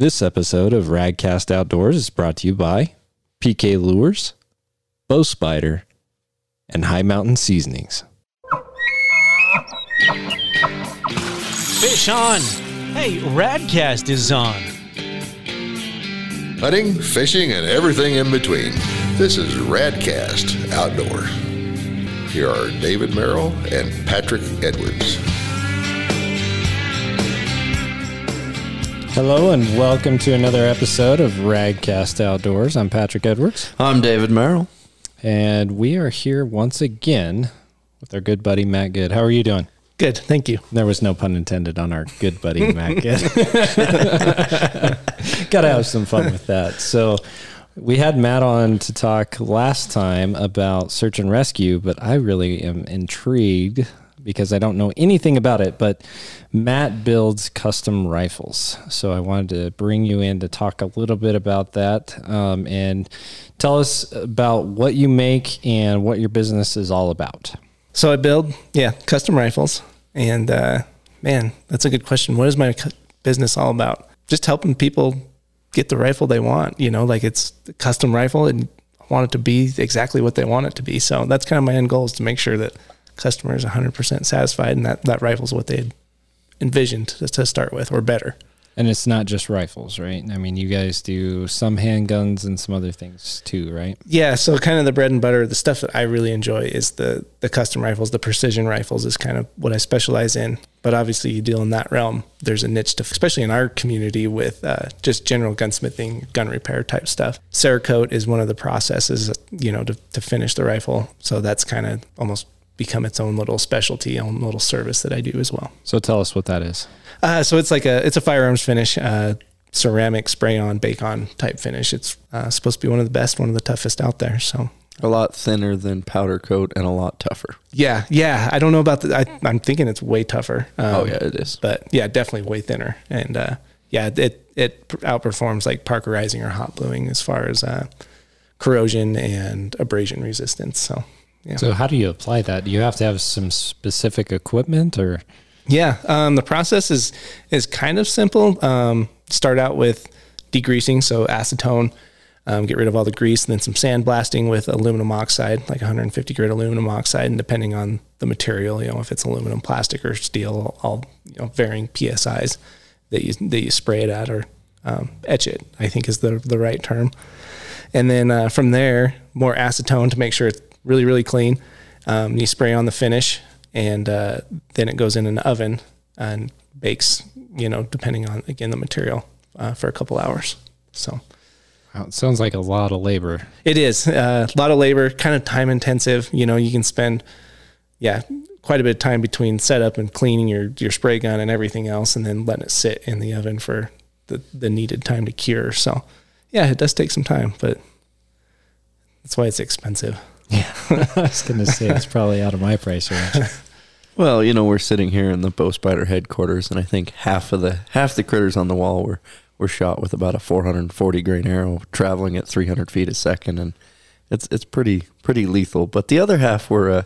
This episode of Radcast Outdoors is brought to you by PK Lures, Bow Spider, and Hi Mountain Seasonings. Fish on. Hey, Radcast is on. Hunting, fishing, and everything in between. This is Radcast Outdoor. Here are David Merrill and Patrick Edwards. Hello and welcome to another episode of Radcast Outdoors. I'm Patrick Edwards, I'm David Merrill. and we are here once again with our good buddy Matt Good. How are you doing? Good, thank you. There was no pun intended on our good buddy Matt Good. Got to have some fun with that. So, we had Matt on to talk last time about search and rescue, but I really am intrigued because I don't know anything about it. But Matt builds custom rifles. So, I wanted to bring you in to talk a little bit about that um, and tell us about what you make and what your business is all about. So I build, yeah, custom rifles, and uh, man, that's a good question. What is my business all about? Just helping people get the rifle they want. You know, like it's a custom rifle, and want it to be exactly what they want it to be. So that's kind of my end goal is to make sure that customers 100% satisfied, and that that rifle's what they envisioned to, to start with, or better. And it's not just rifles, right? I mean, you guys do some handguns and some other things too, right? Yeah, so kind of the bread and butter, the stuff that I really enjoy is the the custom rifles, the precision rifles is kind of what I specialize in. But obviously, you deal in that realm. There's a niche to, especially in our community, with uh, just general gunsmithing, gun repair type stuff. Cerakote is one of the processes, you know, to, to finish the rifle. So that's kind of almost become its own little specialty, own little service that I do as well. So tell us what that is. Uh, so it's like a it's a firearms finish, uh, ceramic spray on, bake on type finish. It's uh, supposed to be one of the best, one of the toughest out there. So A lot thinner than powder coat and a lot tougher. yeah, yeah. I don't know about the. I, I'm thinking it's way tougher. Um, oh yeah, it is. but yeah, definitely way thinner. And uh, yeah, it it outperforms like parkerizing or hot bluing as far as uh, corrosion and abrasion resistance. So yeah, So how do you apply that? Do you have to have some specific equipment or Yeah, um, the process is is kind of simple. Um, start out with degreasing, so acetone, um, get rid of all the grease, and then some sandblasting with aluminum oxide, like 150 grit aluminum oxide, and depending on the material, you know, if it's aluminum, plastic, or steel, all you know, varying psi's that you that you spray it at or um, etch it. I think is the the right term. And then uh, from there, more acetone to make sure it's really really clean. Um, you spray on the finish, and uh, then it goes in an oven and bakes. You know, depending on again the material uh, for a couple hours. So Wow, it sounds like a lot of labor. it is uh, a lot of labor, kind of time intensive. You know, you can spend yeah quite a bit of time between setup and cleaning your your spray gun and everything else, and then letting it sit in the oven for the the needed time to cure. So yeah, it does take some time, but that's why it's expensive. Yeah. I was going to say it's probably out of my price range. Well, you know, we're sitting here in the Bow Spider headquarters, and I think half of the half the critters on the wall were were shot with about a 440 grain arrow, traveling at 300 feet a second, and it's it's pretty pretty lethal. But the other half were, uh,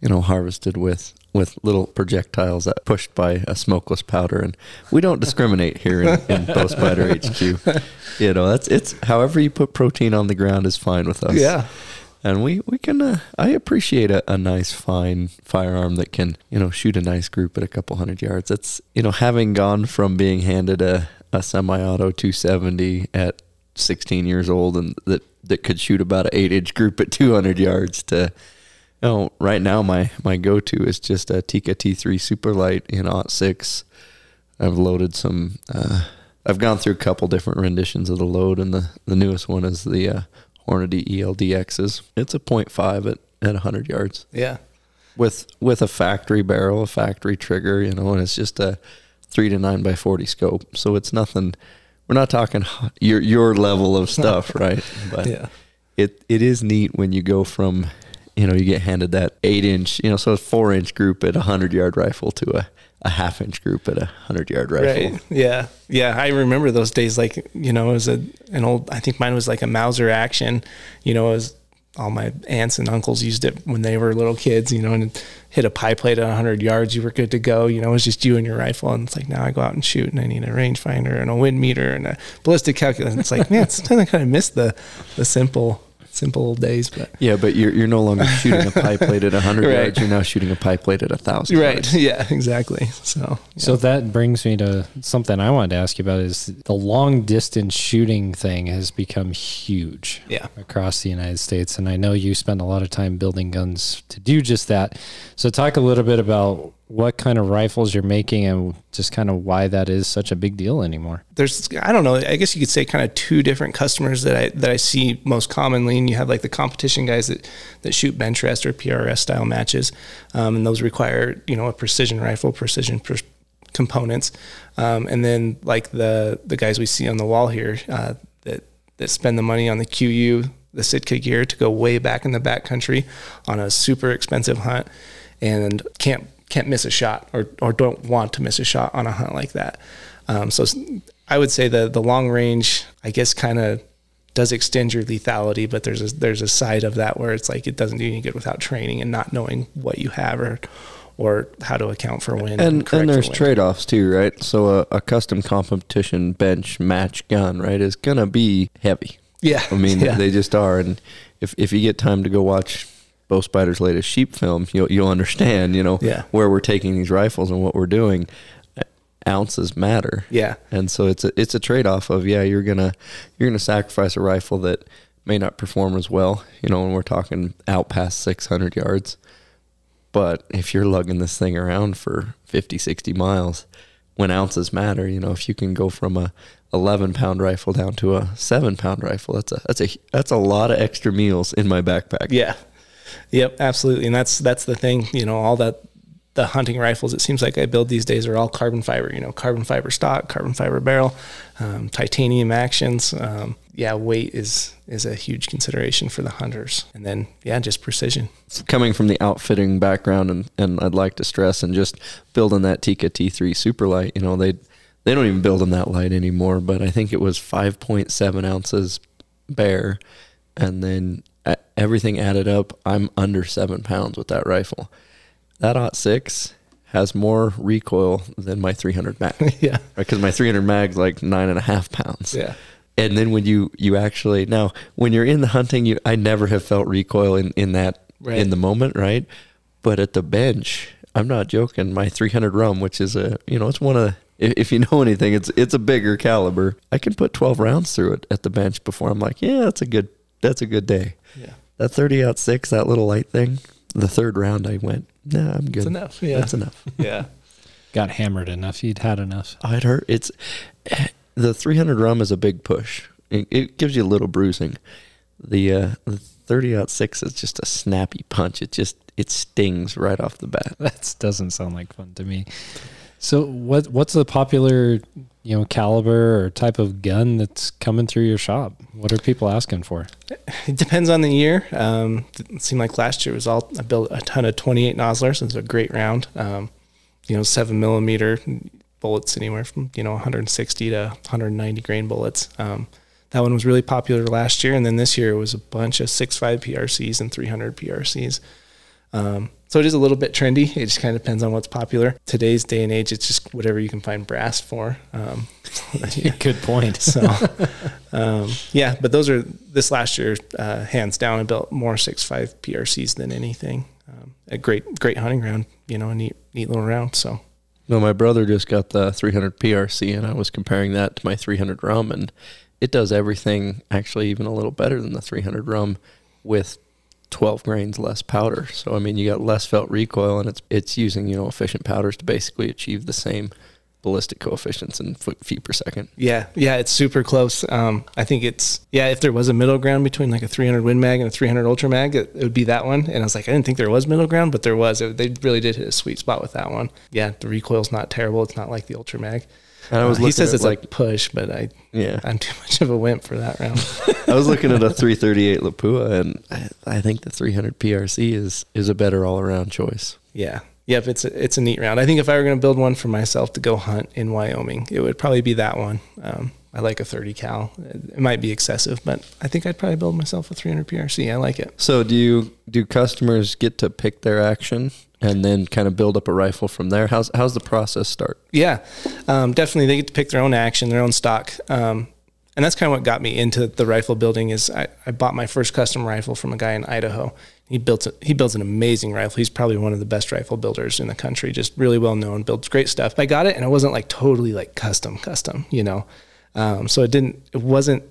you know, harvested with with little projectiles that pushed by a smokeless powder, and we don't discriminate here in, in Bow Spider HQ. You know, that's it's however you put protein on the ground is fine with us and we we can uh, I appreciate a, a nice fine firearm that can you know shoot a nice group at a couple hundred yards. It's you know having gone from being handed a, a semi-auto 270 at 16 years old and that that could shoot about an eight inch group at 200 yards to you know right now my my go to is just a Tikka T3 super light in aught six. I've loaded some. Uh, I've gone through a couple different renditions of the load, and the, the newest one is the uh, Hornady ELDXs. It's a .5 at, at 100 yards Yeah. with with a factory barrel, a factory trigger, you know, and it's just a three to nine by 40 scope. So it's nothing. We're not talking your your level of stuff, right? But Yeah. it it is neat when you go from you know you get handed that eight inch, you know, so a four inch group at a hundred yard rifle to a a half inch group at a hundred yard rifle. Right. Yeah. Yeah. I remember those days. Like, you know, it was a, an old, I think mine was like a Mauser action, you know, it was all my aunts and uncles used it when they were little kids, you know, and hit a pie plate at 100 yards, you were good to go. You know, it was just you and your rifle. And it's like, now I go out and shoot and I need a rangefinder and a wind meter and a ballistic calculator. And it's like, man, sometimes I kind of miss the, the simple, simple old days. But Yeah, but you're you're no longer shooting a pie plate at 100 Right. yards. You're now shooting a pie plate at a thousand. right. yards. Yeah, exactly. So, So that brings me to something I wanted to ask you about is the long distance shooting thing has become huge Yeah. across the United States. And I know you spend a lot of time building guns to do just that. So talk a little bit about what kind of rifles you're making and just kind of why that is such a big deal anymore. there's I don't know I guess you could say kind of two different customers that I that I see most commonly and you have like the competition guys that that shoot bench rest or PRS style matches um, and those require you know a precision rifle precision pr- components um, and then like the the guys we see on the wall here uh, that that spend the money on the KUIU the Sitka gear to go way back in the backcountry on a super expensive hunt and can't can't miss a shot or, or don't want to miss a shot on a hunt like that. Um, so I would say the the long range, I guess, kind of does extend your lethality, but there's a, there's a side of that where it's like it doesn't do any good without training and not knowing what you have or or how to account for wind. And correct and there's trade offs too, right? So a, a custom competition bench match gun, right, is gonna be heavy. Yeah, I mean, yeah. they just are. And if if you get time to go watch Bow Spider's latest sheep film, you'll you'll understand, you know, Yeah. where we're taking these rifles and what we're doing. Ounces matter. Yeah. And so it's a it's a trade off of yeah, you're gonna you're gonna sacrifice a rifle that may not perform as well, you know, when we're talking out past six hundred yards. But if you're lugging this thing around for 50, 60 miles, when ounces matter, you know, if you can go from a 11 pound rifle down to a seven pound rifle, that's a that's a that's a lot of extra meals in my backpack. Yeah. Yep, absolutely. And that's that's the thing, you know, all that the hunting rifles it seems like I build these days are all carbon fiber, you know, carbon fiber stock, carbon fiber barrel, um, titanium actions. Um, yeah, weight is is a huge consideration for the hunters. And then yeah, just precision. coming from the outfitting background and, and I'd like to stress and just building that Tikka T3 Superlight, you know, they they don't even build them that light anymore, but I think it was 5.7 ounces bare. And then uh, everything added up, I'm under seven pounds with that rifle. That Ot 6 has more recoil than my 300 mag. yeah. Because my 300 mag's like nine and a half pounds. Yeah. And then when you you actually now when you're in the hunting, you I never have felt recoil in in that Right. in the moment, right? But at the bench, I'm not joking. My 300 rum, which is a you know it's one of if, if you know anything, it's it's a bigger caliber. I can put 12 rounds through it at the bench before I'm like, yeah, that's a good that's a good day. Yeah. That 30 aught six, that little light thing. The third round, I went, nah, I'm good. It's enough. Yeah. That's enough. Yeah. Got hammered enough. You'd had enough. I'd hurt. It's the 300 rum is a big push. It, it gives you a little bruising. The uh, the 30 aught six is just a snappy punch. It just it stings right off the bat. That doesn't sound like fun to me. So what what's the popular you know caliber or type of gun that's coming through your shop? What are people asking for? It depends on the year. Um, it seemed like last year was all I built a ton of 28 Noslers. It's a great round. Um, you know, seven millimeter bullets anywhere from you know 160 to 190 grain bullets. Um, that one was really popular last year, and then this year it was a bunch of 6.5 PRCs and 300 PRCs. Um, so it is a little bit trendy. It just kind of depends on what's popular. Today's day and age, it's just whatever you can find brass for. Um, Good point. so, um, yeah, but those are this last year, uh, hands down, I built more six five PRCs than anything. Um, a great, great hunting ground, you know, a neat, neat little round. So, No, my brother just got the 300 PRC, and I was comparing that to my 300 rum, and it does everything actually even a little better than the 300 rum with 12 grains less powder. So I mean, you got less felt recoil, and it's it's using you know efficient powders to basically achieve the same ballistic coefficients in foot, feet per second. yeah, yeah, it's super close. Um, I think it's yeah. If there was a middle ground between like a 300 Win Mag and a 300 Ultra Mag, it, it would be that one. And I was like, I didn't think there was middle ground, but there was. It, they really did hit a sweet spot with that one. Yeah, the recoil's not terrible. It's not like the Ultra Mag. And I was Uh, he says at, it's like push, but I Yeah, I'm too much of a wimp for that round. I was looking at a 338 Lapua, and I, I think the 300 PRC is is a better all around choice. Yeah. Yep, it's a, it's a neat round. I think if I were going to build one for myself to go hunt in Wyoming, it would probably be that one. Um, I like a 30 cal. It might be excessive, but I think I'd probably build myself a 300 PRC. I like it. So do you do customers get to pick their action and then kind of build up a rifle from there? How's how's the process start? Yeah, um, definitely. They get to pick their own action, their own stock. Um, and that's kind of what got me into the rifle building is I, I bought my first custom rifle from a guy in Idaho. He built a, he builds an amazing rifle. He's probably one of the best rifle builders in the country. Just really well known, builds great stuff. I got it, and it wasn't like totally like custom, custom, you know. Um, so it didn't, it wasn't,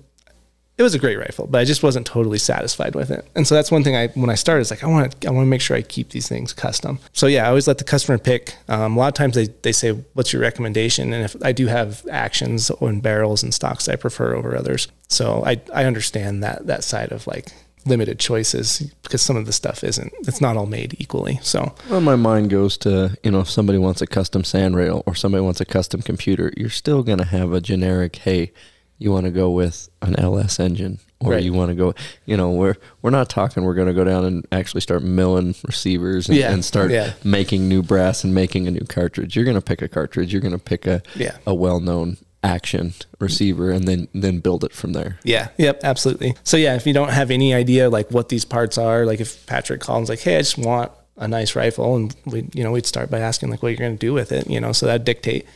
it was a great rifle, but I just wasn't totally satisfied with it. And so that's one thing I, when I started, it's like, I want to, I want to make sure I keep these things custom. So yeah, I always let the customer pick. Um, a lot of times they, they say, what's your recommendation? And if I do have actions and barrels and stocks I prefer over others. So I, I understand that, that side of like, limited choices because some of the stuff isn't it's not all made equally so well my mind goes to you know if somebody wants a custom sand rail or somebody wants a custom computer you're still going to have a generic hey you want to go with an ls engine or right. you want to go you know we're we're not talking we're going to go down and actually start milling receivers and, yeah. and start yeah. making new brass and making a new cartridge you're going to pick a cartridge you're going to pick a yeah. a well-known action receiver and then then build it from there. Yeah. Yep. Absolutely. So yeah, if you don't have any idea like what these parts are, like if Patrick calls like, hey, I just want a nice rifle, and we you know we'd start by asking like what you're going to do with it, you know, so that dictate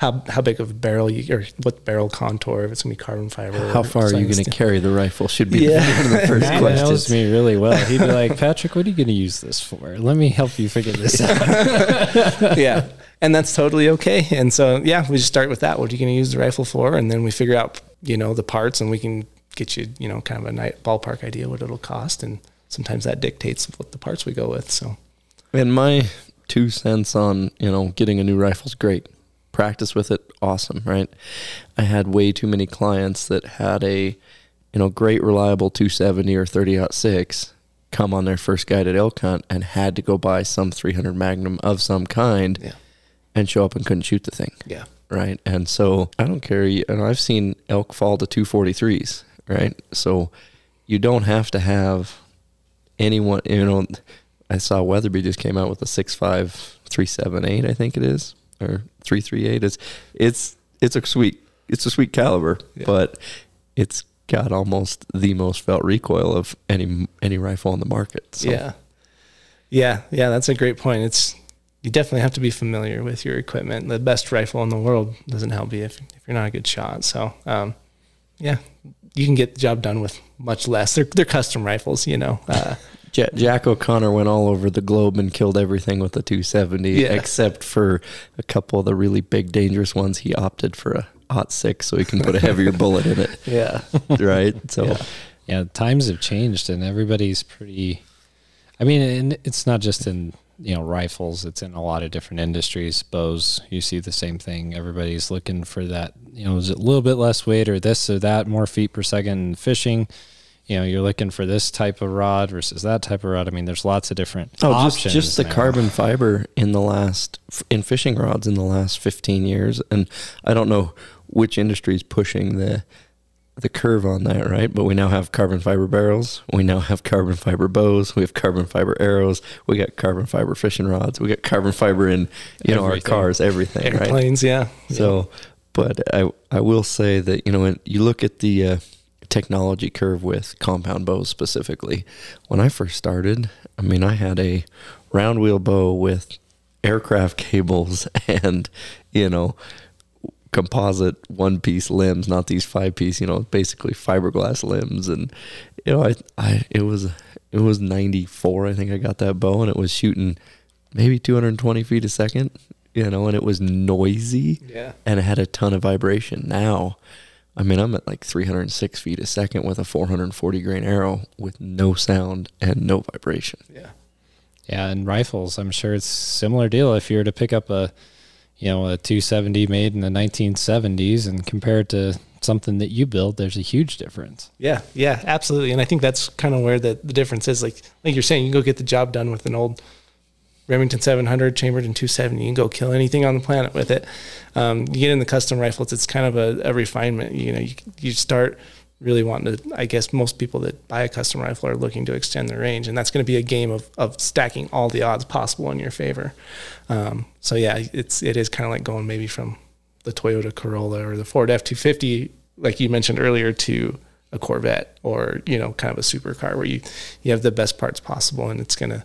how how big of a barrel you or what barrel contour if it's gonna be carbon fiber. How far are you gonna carry the rifle? Should be yeah. one of the first Matt questions. knows me really well. He'd be like, Patrick, what are you gonna use this for? Let me help you figure this out. yeah, and that's totally okay. And so, yeah, we just start with that. What are you going to use the rifle for? And then we figure out, you know, the parts and we can get you, you know, kind of a night ballpark idea what it'll cost. And sometimes that dictates what the parts we go with. So, and my two cents on, you know, getting a new rifle is great. Practice with it, awesome, right? I had way too many clients that had a, you know, great reliable 270 or 30 six come on their first guided elk hunt and had to go buy some 300 Magnum of some kind. Yeah and show up and couldn't shoot the thing. Yeah. Right. And so I don't care. And I've seen elk fall to 243s. Right. So you don't have to have anyone, you know, I saw Weatherby just came out with a 65378, I think it is, or 338. It's, it's, it's a sweet, it's a sweet caliber, yeah. but it's got almost the most felt recoil of any, any rifle on the market. So. Yeah. Yeah. Yeah. That's a great point. It's, you definitely have to be familiar with your equipment. The best rifle in the world doesn't help you if, if you're not a good shot. So, um, yeah, you can get the job done with much less. They're, they're custom rifles, you know. Uh, Jack, Jack O'Connor went all over the globe and killed everything with the 270, yeah. except for a couple of the really big, dangerous ones. He opted for a Hot Six so he can put a heavier bullet in it. Yeah. Right. So, yeah. yeah, times have changed and everybody's pretty. I mean, and it's not just in you know rifles it's in a lot of different industries. Bows you see the same thing. Everybody's looking for that you know is it a little bit less weight or this or that more feet per second fishing? You know you're looking for this type of rod versus that type of rod. I mean there's lots of different oh just just the now. carbon fiber in the last in fishing rods in the last 15 years. And i don't know which industry is pushing the the curve on that, right? But we now have carbon fiber barrels. We now have carbon fiber bows. We have carbon fiber arrows. We got carbon fiber fishing rods. We got carbon fiber in you know our cars, everything, Airplanes, right? yeah. So, but I I will say that you know when you look at the uh, technology curve with compound bows specifically, when I first started, I mean I had a round wheel bow with aircraft cables and you know composite one piece limbs, not these five piece, you know, basically fiberglass limbs. And, you know, I, I, it was, it was 94. I think I got that bow and it was shooting maybe 220 feet a second, you know, and it was noisy yeah. and it had a ton of vibration. Now, I mean, I'm at like 306 feet a second with a 440 grain arrow with no sound and no vibration. Yeah. Yeah. And rifles, I'm sure it's similar deal. If you were to pick up a, you know, a 270 made in the 1970s and compared to something that you build, there's a huge difference. Yeah, yeah, absolutely. And I think that's kind of where the, the difference is. Like like you're saying, you can go get the job done with an old Remington 700 chambered in 270. You can go kill anything on the planet with it. Um, you get in the custom rifles, it's kind of a, a refinement. You know, you, you start really wanting to. I guess most people that buy a custom rifle are looking to extend their range, and that's going to be a game of of stacking all the odds possible in your favor. Um, so yeah, it's it is kind of like going maybe from the Toyota Corolla or the Ford F two fifty, like you mentioned earlier, to a Corvette or you know kind of a supercar where you you have the best parts possible, and it's gonna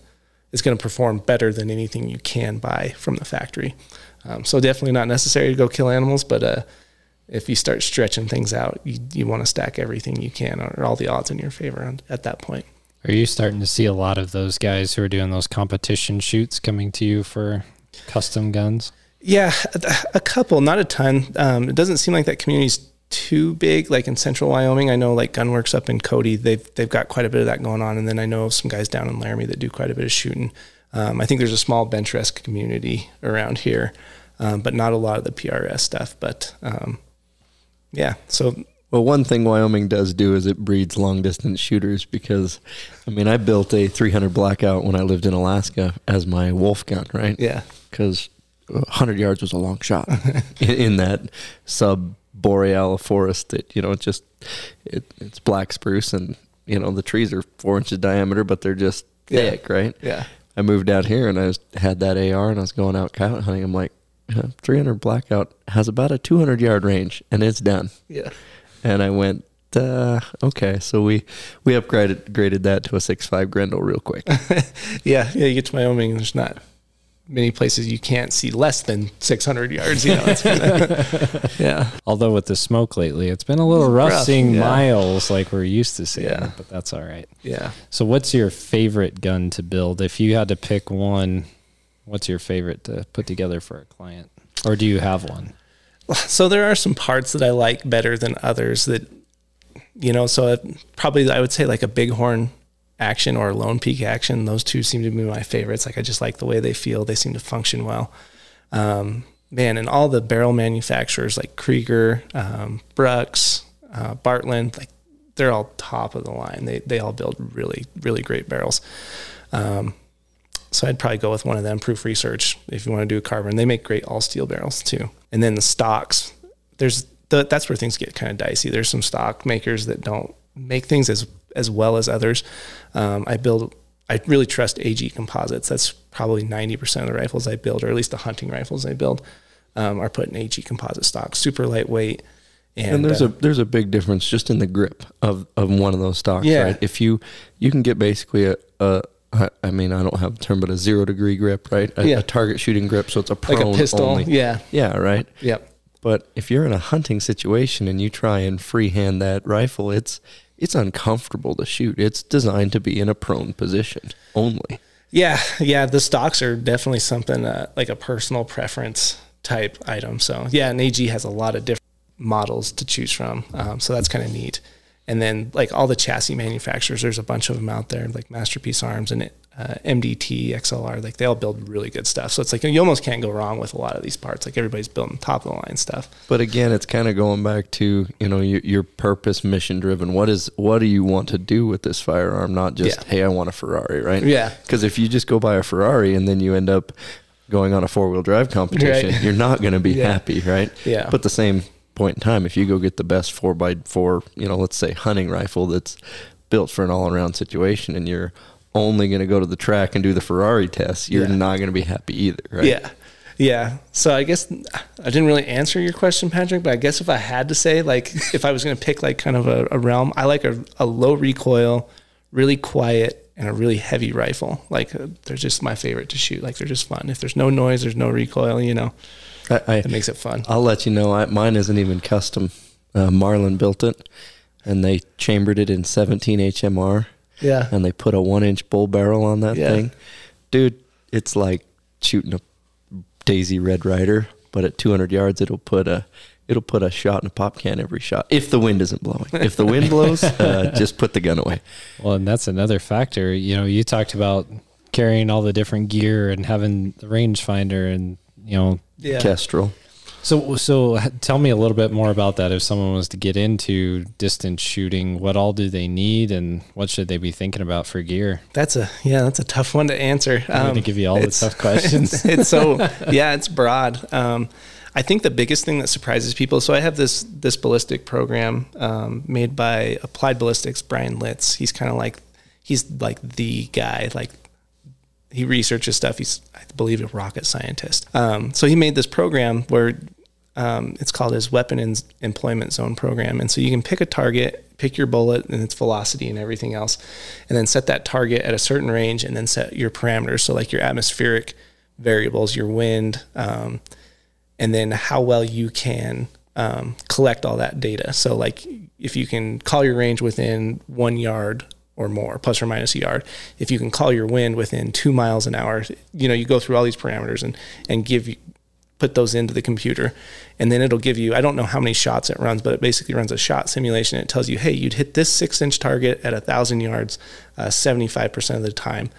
it's gonna perform better than anything you can buy from the factory. Um, so definitely not necessary to go kill animals, but uh, if you start stretching things out, you, you want to stack everything you can or all the odds in your favor on, at that point. Are you starting to see a lot of those guys who are doing those competition shoots coming to you for custom guns? Yeah, a, couple, not a ton. Um, it doesn't seem like that community's too big. Like in Central Wyoming, I know like Gunwerks up in Cody, they've they've got quite a bit of that going on, and then I know some guys down in Laramie that do quite a bit of shooting. Um, I think there's a small bench rest community around here, um, but not a lot of the PRS stuff. But um, yeah, so Well, one thing Wyoming does do is it breeds long distance shooters because, I mean, I built a 300 blackout when I lived in Alaska as my wolf gun, right? yeah, Because 100 yards was a long shot in, in that sub boreal forest that, you know, it just, it, it's black spruce and, you know, the trees are four inches diameter, but they're just Yeah. thick, right? yeah, I moved out here and I was, had that AR and I was going out coyote hunting. I'm like, "Yeah, 300 blackout has about a 200 yard range and it's done. yeah, And I went, uh, okay. So we we upgraded graded that to a six five Grendel real quick. yeah, yeah. You get to Wyoming, and there's not many places you can't see less than 600 yards. You know, it's kinda, yeah, Although with the smoke lately, it's been a little rough, Rough, seeing yeah. miles like we're used to seeing, Yeah. but that's all right. yeah. So, what's your favorite gun to build? If you had to pick one, what's your favorite to put together for a client? Or do you have one? So there are some parts that I like better than others that, you know, so it- probably I would say like a bighorn action or a lone peak action. Those two seem to be my favorites. Like I just like the way they feel. They seem to function well. Um, man, and all the barrel manufacturers like Krieger, um, Brux, uh, Bartlein, like they're all top of the line. They, they all build really, really great barrels. Um, so I'd probably go with one of them, Proof Research, if you want to do a carbon. They make great all steel barrels too. And then the stocks, there's the, that's where things get kind of dicey. There's some stock makers that don't make things as as well as others. Um, I build, I really trust AG Composites. That's probably 90% of the rifles I build, or at least the hunting rifles I build, um, are put in AG composite stock, super lightweight. And, And there's uh, a there's a big difference just in the grip of, of one of those stocks, Yeah. right? If you you can get basically a, a I- I mean I don't have the term, but a zero degree grip, right? A, Yeah. a target shooting grip, so it's a prone like a pistol. only. Yeah. Yeah, right. Yep. But if you're in a hunting situation and you try and freehand that rifle, it's it's uncomfortable to shoot. It's designed to be in a prone position only. Yeah, yeah, the stocks are definitely something uh, like a personal preference type item. So yeah, and AG has a lot of different models to choose from. Um, so that's kind of neat. And then like all the chassis manufacturers, there's a bunch of them out there, like Masterpiece Arms and uh, MDT, XLR. Like they all build really good stuff. So it's like you almost can't go wrong with a lot of these parts. Like everybody's building top of the line stuff. But again, it's kind of going back to you know your, your purpose, mission driven. What is what do you want to do with this firearm? Not just Yeah. hey, I want a Ferrari, right? Yeah. Because if you just go buy a Ferrari and then you end up going on a four wheel drive competition, Right. you're not going to be Yeah. happy, right? Yeah. But the same point in time, if you go get the best four by four, you know, let's say hunting rifle that's built for an all around situation, and you're only going to go to the track and do the Ferrari test, you're Yeah. not going to be happy either, right? Yeah. Yeah. So I guess I didn't really answer your question, Patrick, but I guess if I had to say, like, if I was going to pick like kind of a, a realm, I like a, a low recoil, really quiet, and a really heavy rifle. Like, uh, they're just my favorite to shoot. Like, they're just fun. If there's no noise, there's no recoil, you know, I, I, it makes it fun. I'll let you know. I, mine isn't even custom. Uh, Marlin built it, and they chambered it in 17 HMR, Yeah. and they put a one inch bull barrel on that Yeah. thing. Dude, it's like shooting a Daisy Red Ryder, but at 200 yards, it'll put a it'll put a shot in a pop can every shot if the wind isn't blowing. If the wind blows, uh, just put the gun away. Well, and that's another factor. You know, you talked about carrying all the different gear and having the rangefinder and, you know, Yeah. Kestrel. So, so tell me a little bit more about that. If someone was to get into distance shooting, what all do they need, and what should they be thinking about for gear? That's a yeah, that's a tough one to answer. I'm going to give you all the tough questions. it's so yeah, it's broad. Um, I think the biggest thing that surprises people. So I have this this ballistic program um, made by Applied Ballistics, Brian Litz. He's kind of like he's like the guy. Like he researches stuff. He's I believe a rocket scientist. Um, so he made this program where um, it's called his weapon in employment zone program, and so you can pick a target, pick your bullet and its velocity and everything else, and then set that target at a certain range, and then set your parameters. So like your atmospheric variables, your wind, um, and then how well you can um, collect all that data. So, like if you can call your range within one yard or more, plus or minus a yard, if you can call your wind within two miles an hour, you know, you go through all these parameters and and give you put those into the computer. And then it'll give you i don't know how many shots it runs but it basically runs a shot simulation. It tells you hey you'd hit this six inch target at a thousand yards uh, 75% of the time.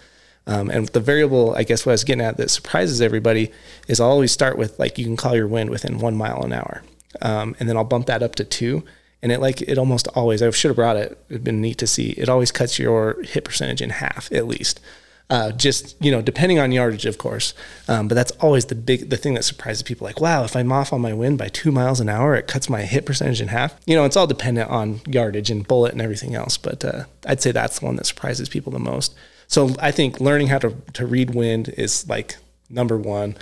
Um, and the variable, I guess, what I was getting at that surprises everybody is I'll always start with like you can call your wind within one mile an hour, um, and then I'll bump that up to two, and it like it almost always. I should have brought it. It'd been neat to see. It always cuts your hit percentage in half at least. Uh, just you know, depending on yardage, of course. Um, but that's always the big the thing that surprises people. Like, wow, if I'm off on my wind by two miles an hour, it cuts my hit percentage in half. You know, it's all dependent on yardage and bullet and everything else. But uh, I'd say that's the one that surprises people the most. So I think learning how to, to read wind is like number one.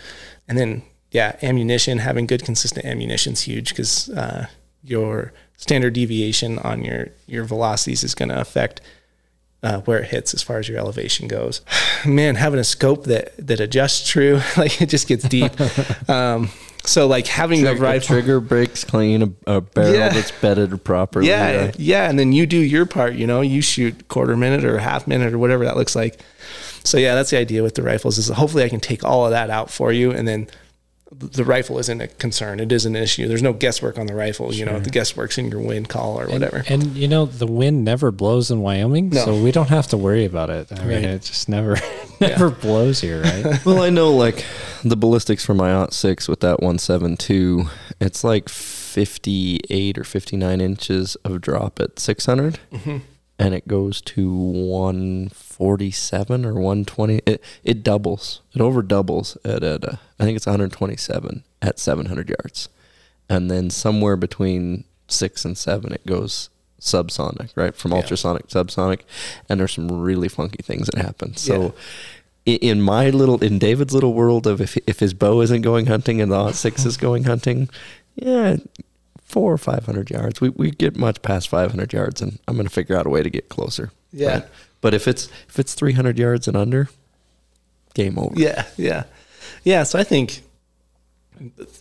And then, yeah, ammunition, having good, consistent ammunition is huge because uh, your standard deviation on your, your velocities is going to affect uh, where it hits as far as your elevation goes. Man, having a scope that, that adjusts true, like it just gets deep. um, so like having Trigger, the rifle trigger breaks clean, a, a barrel Yeah. that's bedded properly. yeah, yeah, and then you do your part. You know, you shoot quarter minute or half minute or whatever that looks like. So yeah, that's the idea with the rifles. Is hopefully I can take all of that out for you, and then the rifle isn't a concern. It is an issue. There's no guesswork on the rifle. You know, the guesswork's in your wind call or whatever. And you know the wind never blows in Wyoming, No. so we don't have to worry about it. I mean, it just never never blows here, right? Well, I know like the ballistics for my Ot six with that one seven two. It's like fifty eight or fifty nine inches of drop at six Mm-hmm. And it goes to one forty seven or one twenty. It it doubles. It over doubles at at uh, I think it's one hundred twenty seven at seven hundred yards, and then somewhere between six and seven it goes subsonic, right? From Yeah. ultrasonic to subsonic, and there's some really funky things that happen. So i- in my little in David's little world of if if his bow isn't going hunting and the six is going hunting, yeah, four or five hundred yards. We we get much past five hundred yards, and I'm going to figure out a way to get closer. Yeah. But, but if it's if it's three hundred yards and under, game over. Yeah, yeah, yeah. So I think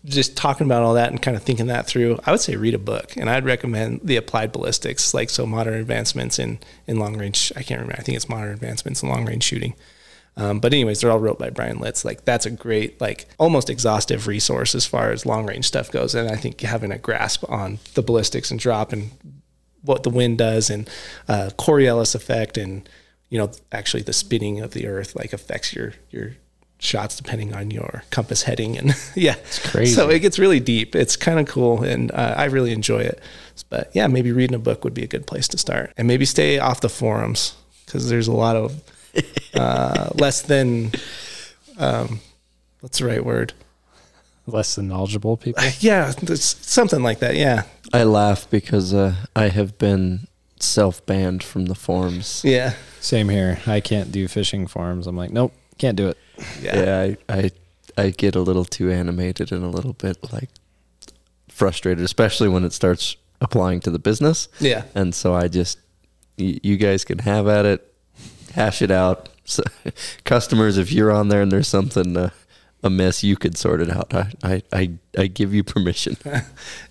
just talking about all that and kind of thinking that through, I would say read a book, and I'd recommend the Applied Ballistics, like so modern advancements in in long range. I can't remember. I think it's modern advancements in long range shooting. Um, but anyways, they're all wrote by Brian Litz. Like that's a great, like almost exhaustive resource as far as long range stuff goes. And I think having a grasp on the ballistics and drop and what the wind does and uh, Coriolis effect and you know actually the spinning of the earth like affects your your shots depending on your compass heading and yeah it's crazy. so it gets really deep it's kind of cool and uh, I really enjoy it but yeah maybe reading a book would be a good place to start and maybe stay off the forums because there's a lot of uh, less than um, what's the right word Less than knowledgeable people. yeah it's something like that yeah I laugh because uh, I have been self banned from the forums. yeah Same here. I can't do fishing forums. I'm like, nope, can't do it. yeah, Yeah, I, I I get a little too animated and a little bit like frustrated, especially when it starts applying to the business. yeah. And so I just, y- you guys can have at it, hash it out. So, customers, if you're on there and there's something uh, amiss, you could sort it out. I, I, I, I give you permission.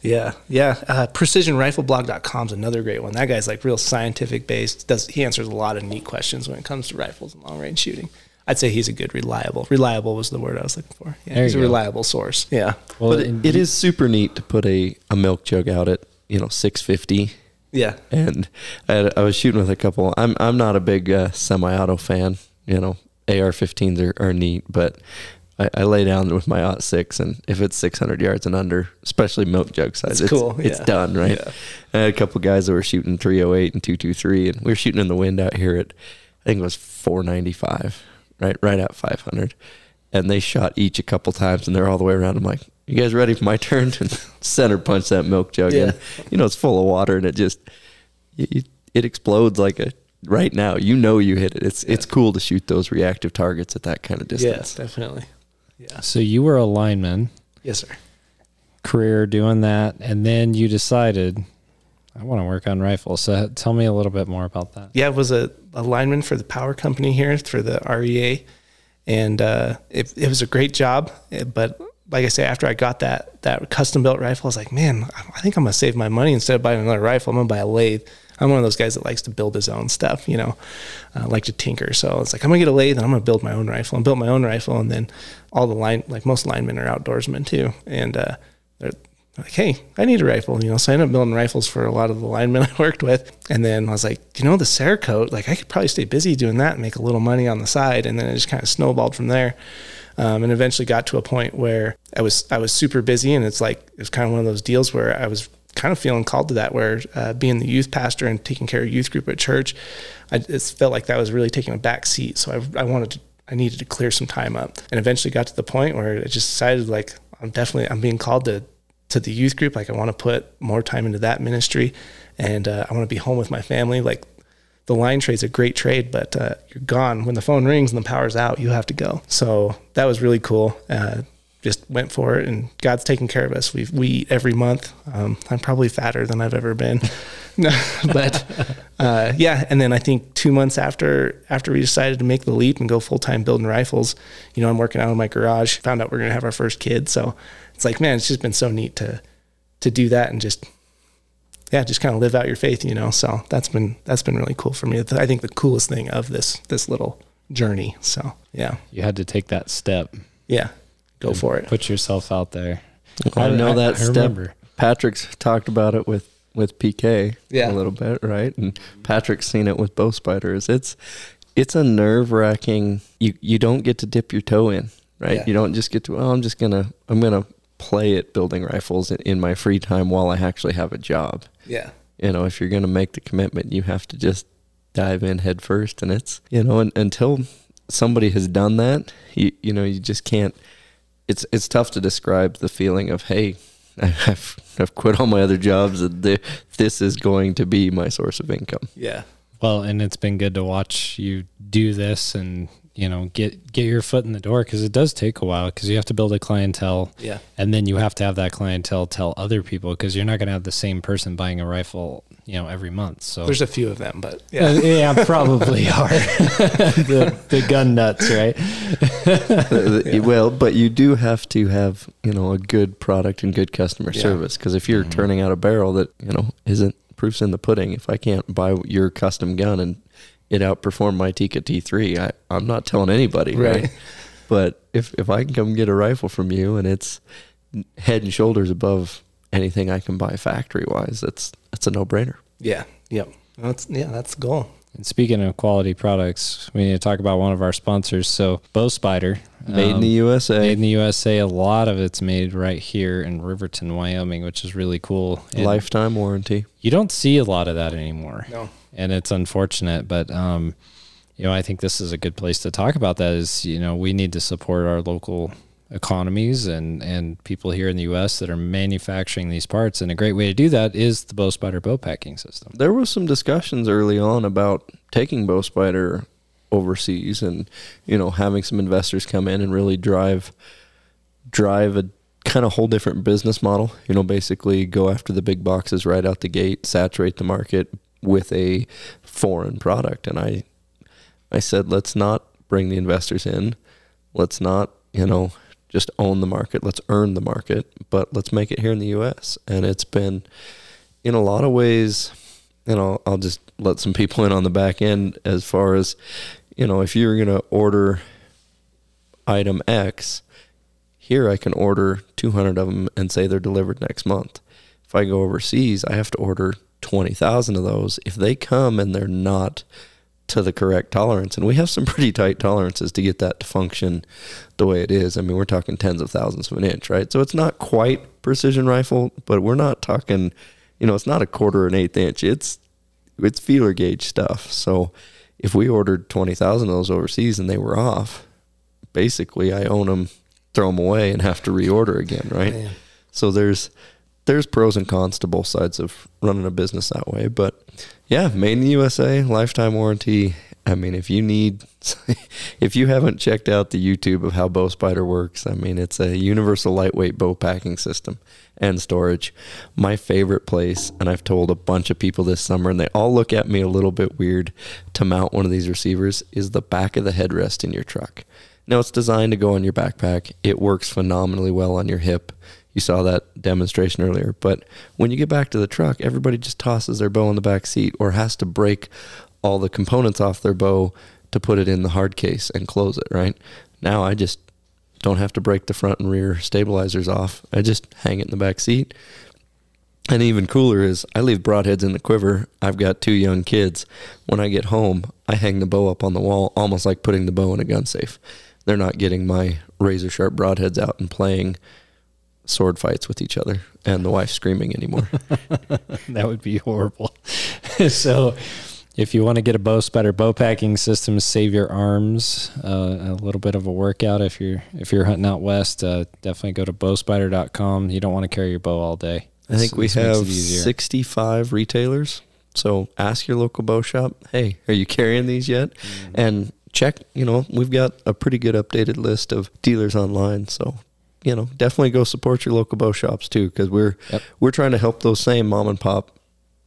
Yeah, yeah. Uh, PrecisionRifleblog.com is another great one. That guy's like real scientific based. Does he answers a lot of neat questions when it comes to rifles and long range shooting. I'd say he's a good reliable. Reliable was the word I was looking for. Yeah, There he's a go. reliable source. Yeah, Well, but it, and it you- is super neat to put a, a milk jug out at, you know, 650 yeah, and I, had- I was shooting with a couple. I'm I'm not a big uh, semi-auto fan. You know, AR-15s are, are neat, but I, I lay down with my Ot six, and if it's 600 yards and under, especially milk jug size, It's it's cool, It's yeah. done, right? Yeah. I had a couple guys that were shooting 308 and 223, and we were shooting in the wind out here at I think it was 495, right, right at 500, and they shot each a couple times, and they're all the way around. I'm like, you guys ready for my turn? And center punch that milk jug in. Yeah. You know, it's full of water and it just, it, it explodes like a, right now, you know you hit it. It's, it's cool to shoot those reactive targets at that kind of distance. Yes, definitely. Yeah. So you were a lineman, Yes, sir. career doing that, and then you decided, I want to work on rifles. So tell me a little bit more about that. yeah, was a, a lineman for the power company here for the REA, and uh, it, it was a great job. eh, But like I say, after I got that that custom built rifle, I was like, man, I think I'm gonna save my money instead of buying another rifle. I'm gonna buy a lathe. I'm one of those guys that likes to build his own stuff, you know, uh, like to tinker. So it's like I'm gonna get a lathe and I'm gonna build my own rifle and build my own rifle. And then all the line, like most linemen are outdoorsmen too, and uh, they're like, hey, I need a rifle, you know. So I ended up building rifles for a lot of the linemen I worked with. And then I was like, you know, the Cerakote, like I could probably stay busy doing that and make a little money on the side. And then it just kind of snowballed from there. Um, and eventually got to a point where I was I was super busy, and it's like it was kind of one of those deals where I was kind of feeling called to that. Where uh, being the youth pastor and taking care of youth group at church, I just felt like that was really taking a back seat. So I, I wanted to I needed to clear some time up, and eventually got to the point where I just decided like I'm definitely I'm being called to to the youth group. Like I want to put more time into that ministry, and uh, I want to be home with my family. Like the line trade's a great trade, but uh, you're gone when the phone rings and the power's out. You have to go. So that was really cool. Uh, just went for it, and God's taking care of us. We we eat every month. Um, I'm probably fatter than I've ever been, but uh, yeah. And then I think two months after after we decided to make the leap and go full time building rifles, you know, I'm working out in my garage. Found out we're gonna have our first kid, so it's like, man, it's just been so neat to to do that and just yeah, just kind of live out your faith, you know. So that's been that's been really cool for me. I think the coolest thing of this this little journey. So yeah, You had to take that step, yeah, go for it. put yourself out there. I know that I step. remember. Patrick's talked about it with with PK Yeah. a little bit, right? And Patrick's seen it with bow spiders. It's it's a nerve wracking. You you don't get to dip your toe in, right? Yeah. You don't just get to. Oh, I'm just gonna I'm gonna play at building rifles in, in my free time while I actually have a job. Yeah, You know, if you're gonna make the commitment, you have to just dive in head first. And it's you know, and, until somebody has done that, you you know, you just can't. It's it's tough to describe the feeling of hey, I've I've quit all my other jobs and th- this is going to be my source of income. yeah, Well, and it's been good to watch you do this and you know get get your foot in the door because it does take a while because you have to build a clientele. Yeah, and then you have to have that clientele tell other people because you're not going to have the same person buying a rifle you know every month so. There's a few of them, but yeah, yeah, yeah probably are. The, the gun nuts right? Uh, Well, but you do have to have you know a good product and good customer Yeah. service because if you're turning out a barrel that you know isn't proofs in the pudding, if I can't buy your custom gun and it outperformed my Tikka T3, I, I'm not telling anybody, right? Right. But if if I can come get a rifle from you and it's head and shoulders above anything I can buy factory wise, that's that's a no brainer. yeah, yep. That's yeah, that's the goal. and speaking of quality products we need to talk about one of our sponsors so bow spider Made in um, the USA. Made in the USA. A lot of it's made right here in Riverton, Wyoming, which is really cool. And Lifetime warranty. You don't see a lot of that anymore. No. And it's unfortunate, but um, you know, I think this is a good place to talk about that is, you know, we need to support our local economies and and people here in the US that are manufacturing these parts and a great way to do that is the Bow Spider bow packing system. there was some discussions early on about taking bow spider overseas and you know having some investors come in and really drive drive a kind of whole different business model you know basically go after the big boxes right out the gate saturate the market with a foreign product. And i i said let's not bring the investors in. Let's not you know just own the market. Let's earn the market but let's make it here in the us and it's been in a lot of ways and I'll, I'll just let some people in on the back end as far as you know if you're going to order item x here i can order 200 of them and say they're delivered next month. If i go overseas i have to order 20000 of those if they come and they're not to the correct tolerance and we have some pretty tight tolerances to get that to function the way it is i mean we're talking tens of thousands of an inch right so it's not quite precision rifle but we're not talking you know it's not a quarter or an eighth inch it's it's feeler gauge stuff so if we ordered 20000 of those overseas and they were off basically i own them throw them away and have to reorder again, right? Man. So there's there's pros and cons to both sides of running a business that way. But yeah, made in the USA, lifetime warranty. I mean, if you need, if you haven't checked out the YouTube of how Bow Spider works, I mean, it's a universal lightweight bow packing system and storage. My favorite place, and I've told a bunch of people this summer, and they all look at me a little bit weird to mount one of these receivers, is the back of the headrest in your truck. Now, it's designed to go on your backpack. It works phenomenally well on your hip. You saw that demonstration earlier. But when you get back to the truck, everybody just tosses their bow in the back seat or has to break all the components off their bow to put it in the hard case and close it, right? Now I just don't have to break the front and rear stabilizers off. I just hang it in the back seat. And even cooler is I leave broadheads in the quiver. I've got two young kids. When I get home, I hang the bow up on the wall, almost like putting the bow in a gun safe. They're not getting my razor sharp broadheads out and playing sword fights with each other and the wife screaming anymore. that would be horrible. so, if you want to get a bow spider bow packing system, save your arms. Uh, a little bit of a workout if you're if you're hunting out west. Uh, definitely go to bowspider.com. You don't want to carry your bow all day. I think This- we this have 65 retailers. So ask your local bow shop, hey, are you carrying these yet? Mm-hmm. And check, you know, we've got a pretty good updated list of dealers online. So, you know, definitely go support your local bow shops too, because we're Yep. we're trying to help those same mom and pop,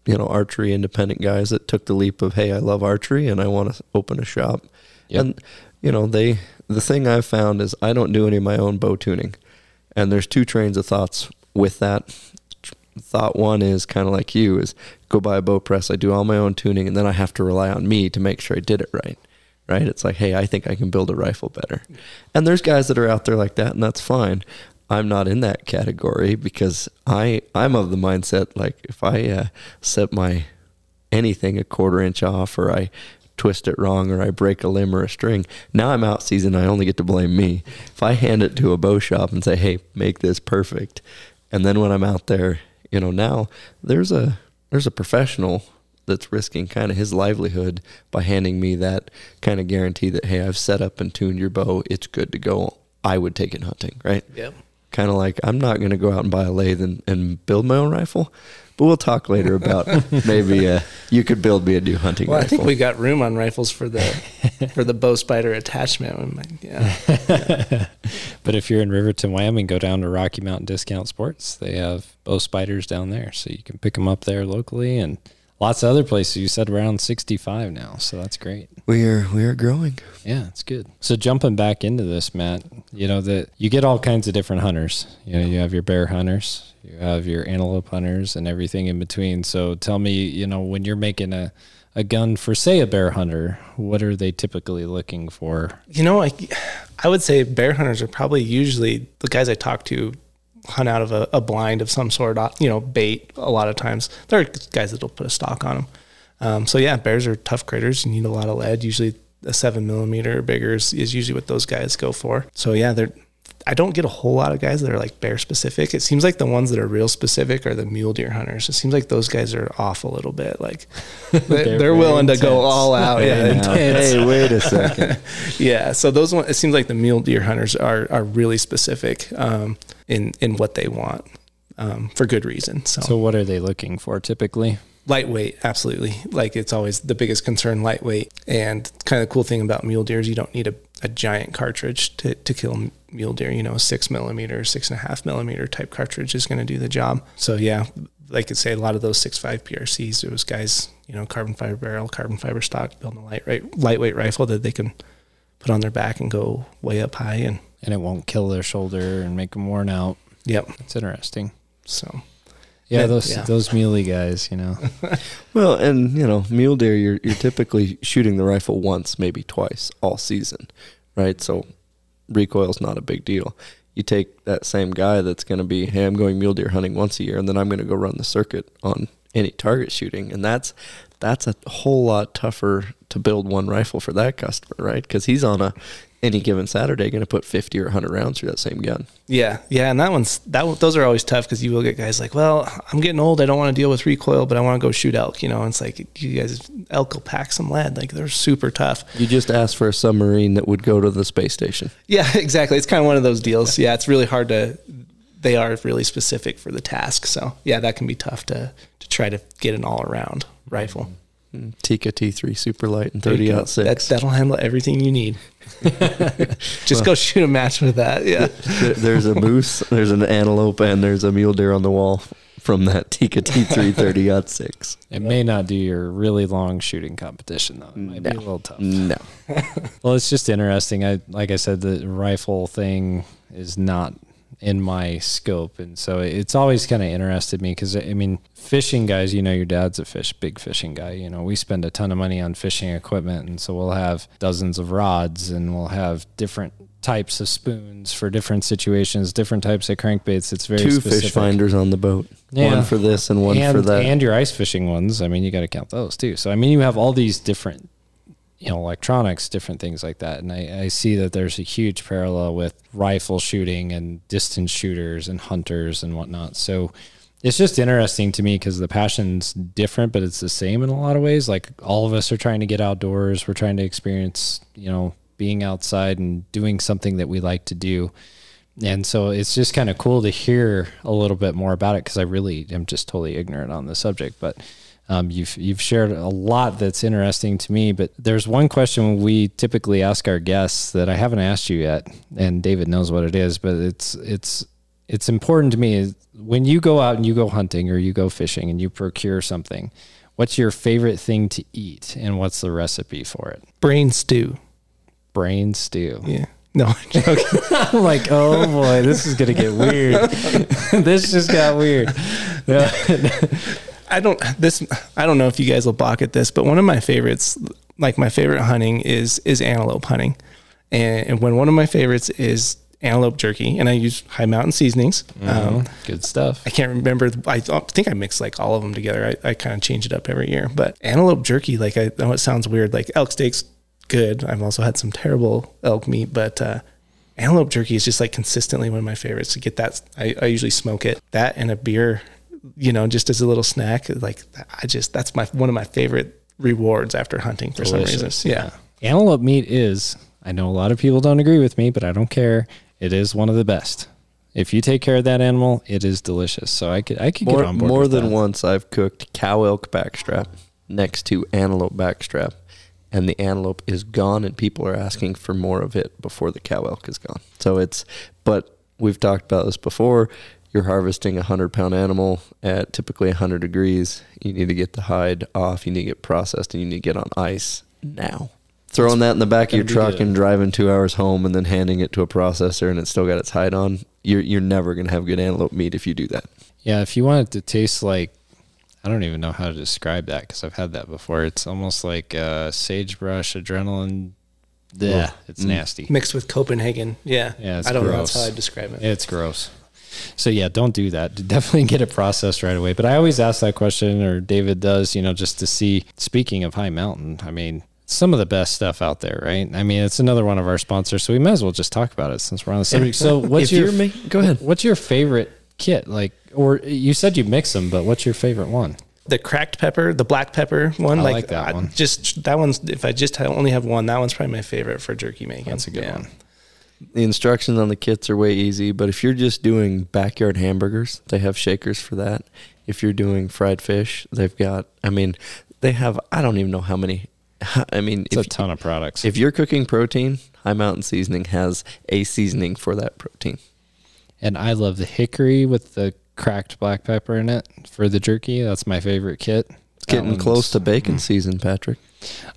you know, archery independent guys that took the leap of, hey, I love archery and I want to open a shop. Yep. And you know, they the thing I've found is I don't do any of my own bow tuning. And there's two trains of thoughts with that. Thought one is kind of like you is go buy a bow press. I do all my own tuning and then I have to rely on me to make sure I did it right. Right? It's like, hey, I think I can build a rifle better. And there's guys that are out there like that and that's fine. I'm not in that category because I I'm of the mindset like if I uh, set my anything a quarter inch off or I twist it wrong or I break a limb or a string, now I'm out season. I only get to blame me. If I hand it to a bow shop and say, "Hey, make this perfect," and then when I'm out there, you know, now there's a there's a professional that's risking kind of his livelihood by handing me that kind of guarantee that hey, I've set up and tuned your bow, it's good to go. I would take it hunting, right? Yep. kind of like I'm not going to go out and buy a lathe and, and build my own rifle, but we'll talk later about maybe uh, you could build me a new hunting Well, I rifle. think we got room on rifles for the for the bow spider attachment. We might- Yeah. But if you're in Riverton, Wyoming, go down to Rocky Mountain Discount Sports. They have bow spiders down there, so you can pick them up there locally, and lots of other places. You said around 65 now, so that's great. we are we are growing. Yeah, it's good. So jumping back into this, Matt, you know that you get all kinds of different hunters. You know, you have your bear hunters, you have your antelope hunters, and everything in between. So tell me, you know, when you're making a a gun for say a bear hunter, what are they typically looking for? You know, I, I would say bear hunters are probably usually the guys I talk to hunt out of a, a blind of some sort, uh, you know, bait a lot of times. There are guys that'll put a stock on them. Um, so yeah, bears are tough critters. You need a lot of lead. Usually a seven millimeter or bigger is, is usually what those guys go for. So yeah, they're, I don't get a whole lot of guys that are like bear specific. It seems like the ones that are real specific are the mule deer hunters. It seems like those guys are off a little bit. Like they, They're they're, willing to go all out. Yeah, intense. Hey, wait a second. Yeah, so those one it seems like the mule deer hunters are are really specific um, in in what they want um, for good reason. So, So what are they looking for typically? lightweight, absolutely. Like it's always the biggest concern, lightweight. And kind of the cool thing about mule deer is you don't need a, a giant cartridge to to kill mule deer. You know, a six millimeter, six and a half millimeter type cartridge is going to do the job. So yeah, like I say, a lot of those six five PRCs, those guys, you know, carbon fiber barrel, carbon fiber stock, building a light right, lightweight rifle that they can put on their back and go way up high and And it won't kill their shoulder and make them worn out. Yep. It's interesting. So Yeah, Yeah, those yeah. those muley guys, you know. Well, and you know, mule deer, you're you're typically shooting the rifle once, maybe twice all season, right? So recoil's not a big deal. You take that same guy that's going to be, hey, I'm going mule deer hunting once a year, and then I'm going to go run the circuit on any target shooting, and that's that's a whole lot tougher to build one rifle for that customer, right? Because he's on a any given Saturday going to put 50 or 100 rounds through that same gun. Yeah, yeah, and that one's that. one- Those are always tough because you will get guys like, "Well, I'm getting old. I don't want to deal with recoil, but I want to go shoot elk." You know, and it's like you guys elk will pack some lead. Like they're super tough. You just asked for a submarine that would go to the space station. Yeah, exactly. It's kind of one of those deals. Yeah, it's really hard to. They are really specific for the task, so yeah, that can be tough to to try to get an all around rifle. Tikka T3 super light and 30 aught six. That, that'll handle everything you need. Just go shoot a match with that. Yeah. There- there's a moose, there's an antelope, and there's a mule deer on the wall from that Tikka T3 30 aught six. It may not do your really long shooting competition though. It might be a little tough. No. Well, it's just interesting. I like I said, the rifle thing is not in my scope, and so it's always kind of interested me because I mean, fishing guys. You know, your dad's a fish, big fishing guy. You know, we spend a ton of money on fishing equipment, and so we'll have dozens of rods, and we'll have different types of spoons for different situations, different types of crankbaits. It's very Two specific. fish finders on the boat. Yeah. One for this and one and, for that. and your ice fishing ones. I mean, you got to count those too. So I mean, you have all these different, you know, electronics, different things like that. And I, I see that there's a huge parallel with rifle shooting and distance shooters and hunters and whatnot. So it's just interesting to me because the passion's different, but it's the same in a lot of ways. Like all of us are trying to get outdoors. We're trying to experience, you know, being outside and doing something that we like to do. And so it's just kind of cool to hear a little bit more about it because I really am just totally ignorant on the subject. But um, you've you've shared a lot that's interesting to me. But there's one question we typically ask our guests that I haven't asked you yet, and David knows what it is. But it's it's it's important to me is when you go out and you go hunting or you go fishing and you procure something. What's your favorite thing to eat, and what's the recipe for it? Brain stew. Brain stew. Yeah. No, I'm joking. I'm like, oh boy, this is gonna get weird. this just got weird. I don't this I don't know if you guys will balk at this, but one of my favorites, like my favorite hunting is is antelope hunting, and, and when one of my favorites is antelope jerky, and I use Hi Mountain Seasonings. Um, Good stuff. I can't remember. I th- think I mix like all of them together. I, I kind of change it up every year. But antelope jerky, like I know it sounds weird. Like elk steaks, good. I've also had some terrible elk meat, but uh, antelope jerky is just like consistently one of my favorites. To get that, I, I usually smoke it. That and a beer, you know, just as a little snack. Like I just that's my one of my favorite rewards after hunting for some Delicious. reason. Yeah. Antelope meat is, I know a lot of people don't agree with me, but I don't care. It is one of the best. If you take care of that animal, it is delicious. So I could I could more get on board more with than that. once, I've cooked cow elk backstrap next to antelope backstrap, and the antelope is gone, and people are asking for more of it before the cow elk is gone. So it's, but we've talked about this before. You're harvesting a hundred pound animal at typically hundred degrees. You need to get the hide off. You need to get processed, and you need to get on ice now. Throwing that in the back of your truck and driving two hours home, and then handing it to a processor, and it's still got its hide on. You're you're never gonna have good antelope meat if you do that. Yeah, if you want it to taste like, I don't even know how to describe that because I've had that before. It's almost like uh, sagebrush, adrenaline. Yeah, it's nasty. Mixed with Copenhagen. Yeah. Yeah, it's I don't know. gross. That's how I describe it. It's gross. So yeah, don't do that. Definitely get it processed right away. But I always ask that question, or David does, you know, just to see. Speaking of Hi Mountain, I mean, some of the best stuff out there, right? I mean, it's another one of our sponsors, so we might as well just talk about it since we're on the subject. So, what's your you're go ahead. What's your favorite kit? Like, or you said you mix them, but what's your favorite one? the cracked pepper, the black pepper one. I like, like that I one. Just that one's. If I just only have one, that one's probably my favorite for jerky making. That's a good Yeah. one. The instructions on the kits are way easy, but if you're just doing backyard hamburgers, they have shakers for that. If you're doing fried fish, they've got, I mean, they have, I don't even know how many. I mean, It's if, a ton of products. if you're cooking protein, Hi Mountain Seasoning has a seasoning for that protein. and I love the hickory with the cracked black pepper in it for the jerky. That's my favorite kit. It's getting um, close to bacon season, Patrick.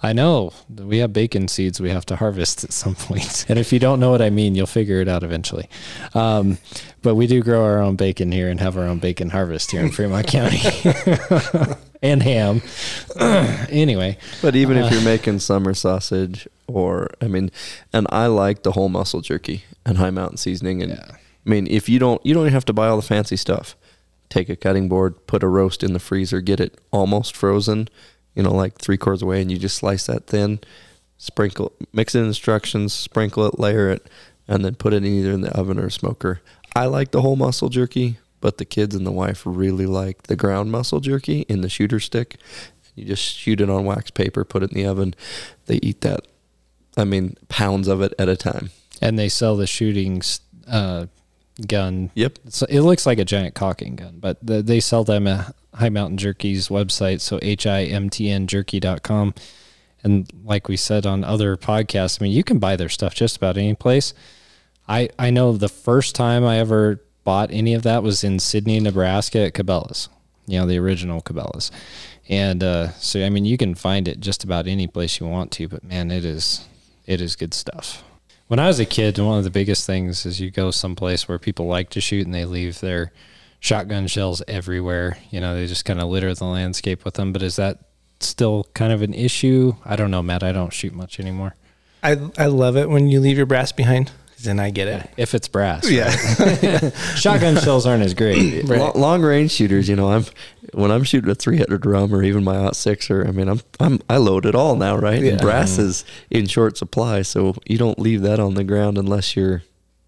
I know we have bacon seeds we have to harvest at some point. And if you don't know what I mean, you'll figure it out eventually. Um, but we do grow our own bacon here and have our own bacon harvest here in Fremont County and ham. anyway, But even Uh. if you're making summer sausage or, I mean, and I like the whole muscle jerky and Hi Mountain Seasoning. And Yeah. I mean, if you don't, you don't even have to buy all the fancy stuff. Take a cutting board, put a roast in the freezer, get it almost frozen, you know, like three quarters away, and you just slice that thin. sprinkle, mix it in instructions, sprinkle it, layer it, and then put it either in the oven or smoker. I like the whole muscle jerky, but the kids and the wife really like the ground muscle jerky in the shooter stick. You just shoot it on wax paper, put it in the oven. They eat that. I mean, pounds of it at a time. And they sell the shooting uh, gun. Yep. So it looks like a giant caulking gun, but the, they sell them Hi Mountain Jerky's website. So H-I-M-T-N jerky.com. And like we said on other podcasts, I mean, you can buy their stuff just about any place. I, I know the first time I ever bought any of that was in Sidney, Nebraska at Cabela's, you know, the original Cabela's. And uh, so, I mean, you can find it just about any place you want to, but man, it is, it is good stuff. When I was a kid, one of the biggest things is you go someplace where people like to shoot and they leave their shotgun shells everywhere. You know, they just kind of litter the landscape with them. But is that still kind of an issue? I don't know, Matt. I don't shoot much anymore. I I love it when you leave your brass behind. Then I get it. If it's brass, Yeah. right? shotgun shells aren't as great. Right. Lo- long range shooters, you know, I'm when I'm shooting a 300 drum or even my aught sixer. I mean, I'm I'm I load it all now, right? Yeah. And brass mm-hmm. is in short supply, so you don't leave that on the ground unless you're,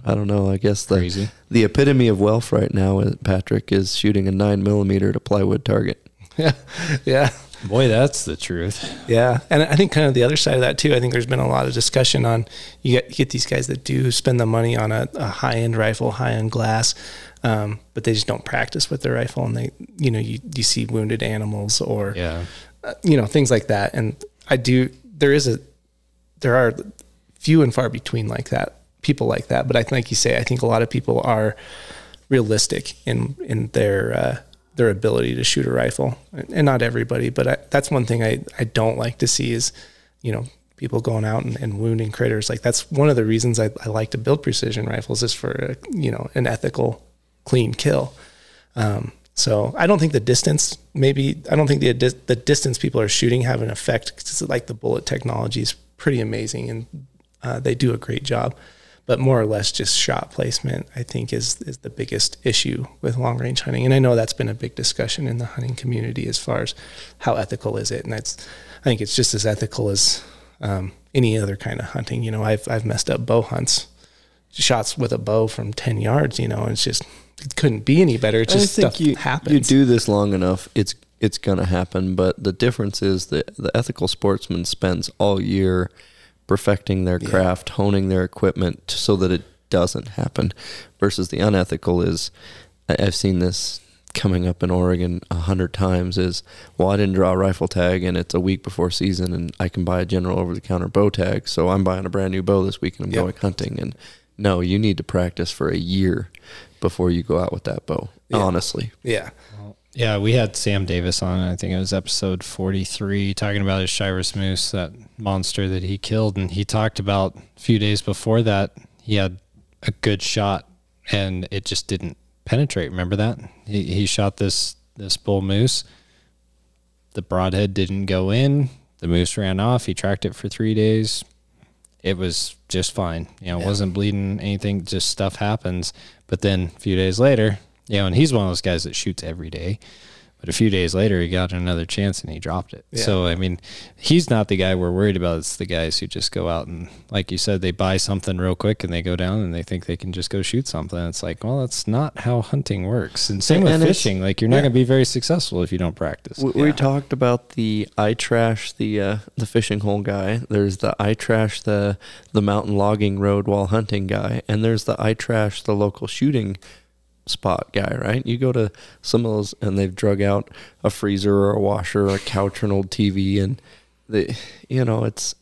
I don't know. I guess the Crazy. the epitome of wealth right now, uh, Patrick, is shooting a nine millimeter to plywood target. yeah. Yeah. Boy, that's the truth. Yeah, and I think kind of the other side of that too. I think there's been a lot of discussion on you get you get these guys that do spend the money on a, a high end rifle, high end glass, um, but they just don't practice with their rifle, and they you know you you see wounded animals or Yeah. uh, you know things like that. And I do there is a there are few and far between like that people like that, but I think like you say I think a lot of people are realistic in in their uh, their ability to shoot a rifle, and not everybody, but I, that's one thing I I don't like to see is you know people going out and, and wounding critters. Like that's one of the reasons I, I like to build precision rifles is for a, you know an ethical, clean kill. Um, so I don't think the distance, maybe I don't think the the distance people are shooting have an effect because like the bullet technology is pretty amazing and uh, they do a great job. But more or less, just shot placement, I think, is is the biggest issue with long range hunting. And I know that's been a big discussion in the hunting community as far as how ethical is it. And that's, I think it's just as ethical as um, any other kind of hunting. You know, I've I've messed up bow hunts, shots with a bow from ten yards. You know, and it's just it couldn't be any better. It's just stuff you happens. you do this long enough, it's it's gonna happen. But the difference is that the ethical sportsman spends all year perfecting their craft, honing their equipment so that it doesn't happen. Versus the unethical is, I've seen this coming up in Oregon a hundred times. Is well, I didn't draw a rifle tag, and it's a week before season, and I can buy a general over the counter bow tag, so I'm buying a brand new bow this week, and I'm Yep. going hunting. And no, you need to practice for a year before you go out with that bow. Honestly, Yeah. Yeah, we had Sam Davis on. I think it was episode 43, talking about his Shiras Moose, that monster that he killed. And he talked about a few days before that, he had a good shot and it just didn't penetrate. Remember that? He, he shot this, this bull moose. The broadhead didn't go in. The moose ran off. He tracked it for three days. It was just fine. You know, it wasn't bleeding anything, just stuff happens. But then a few days later, you know, and he's one of those guys that shoots every day. But a few days later, he got another chance and he dropped it. Yeah. So, I mean, he's not the guy we're worried about. It's the guys who just go out and, like you said, they buy something real quick and they go down and they think they can just go shoot something. It's like, well, that's not how hunting works. And same with And it's- fishing. Like, you're not going to be very successful if you don't practice. We, we talked about the I trash the uh, the fishing hole guy. There's the I trash the the mountain logging road while hunting guy, and there's the I trash the local shooting spot guy. Right? You go to some of those, and they've drug out a freezer or a washer or a couch or an old TV, and the you know it's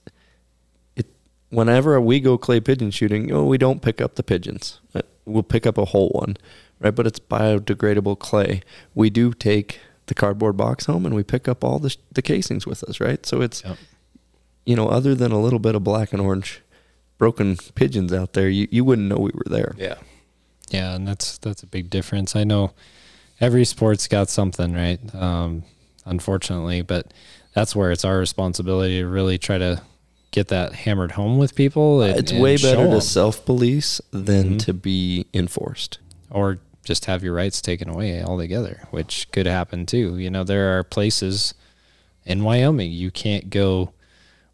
it. Whenever we go clay pigeon shooting, you know, we don't pick up the pigeons. Uh, We'll pick up a whole one, right? But it's biodegradable clay. We do take the cardboard box home and we pick up all the, the casings with us, right? So it's, Yep. you know, other than a little bit of black and orange broken pigeons out there, you, you wouldn't know we were there. Yeah. Yeah, and that's that's a big difference. I know every sport's got something, right? Um, unfortunately, but that's where it's our responsibility to really try to get that hammered home with people. and- It's and way better to self police than Mhm. to be enforced. or just have your rights taken away altogether, which could happen too. You know, there are places in Wyoming you can't go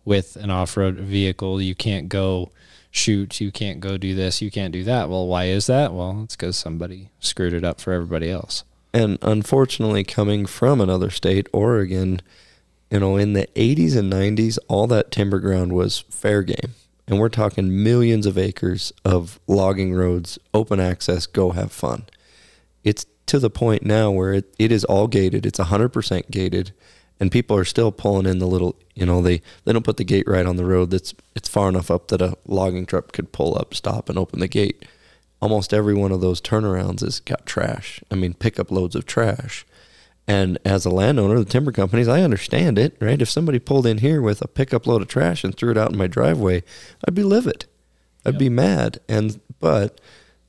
with an off-road vehicle. You can't go shoot, you can't go do this, you can't do that. Well, why is that? Well, it's because somebody screwed it up for everybody else. And unfortunately, coming from another state, Oregon, you know, in the 80s and 90s, all that timber ground was fair game. And we're talking millions of acres of logging roads, open access, go have fun. It's to the point now where it, it is all gated, it's 100% gated, and people are still pulling in the little, you know, they, they don't put the gate right on the road that's it's far enough up that a logging truck could pull up, stop, and open the gate. Almost every one of those turnarounds has got trash. I mean, pickup loads of trash. And as a landowner, the timber companies, I understand it, right? If somebody pulled in here with a pickup load of trash and threw it out in my driveway, I'd be livid. I'd be mad. And but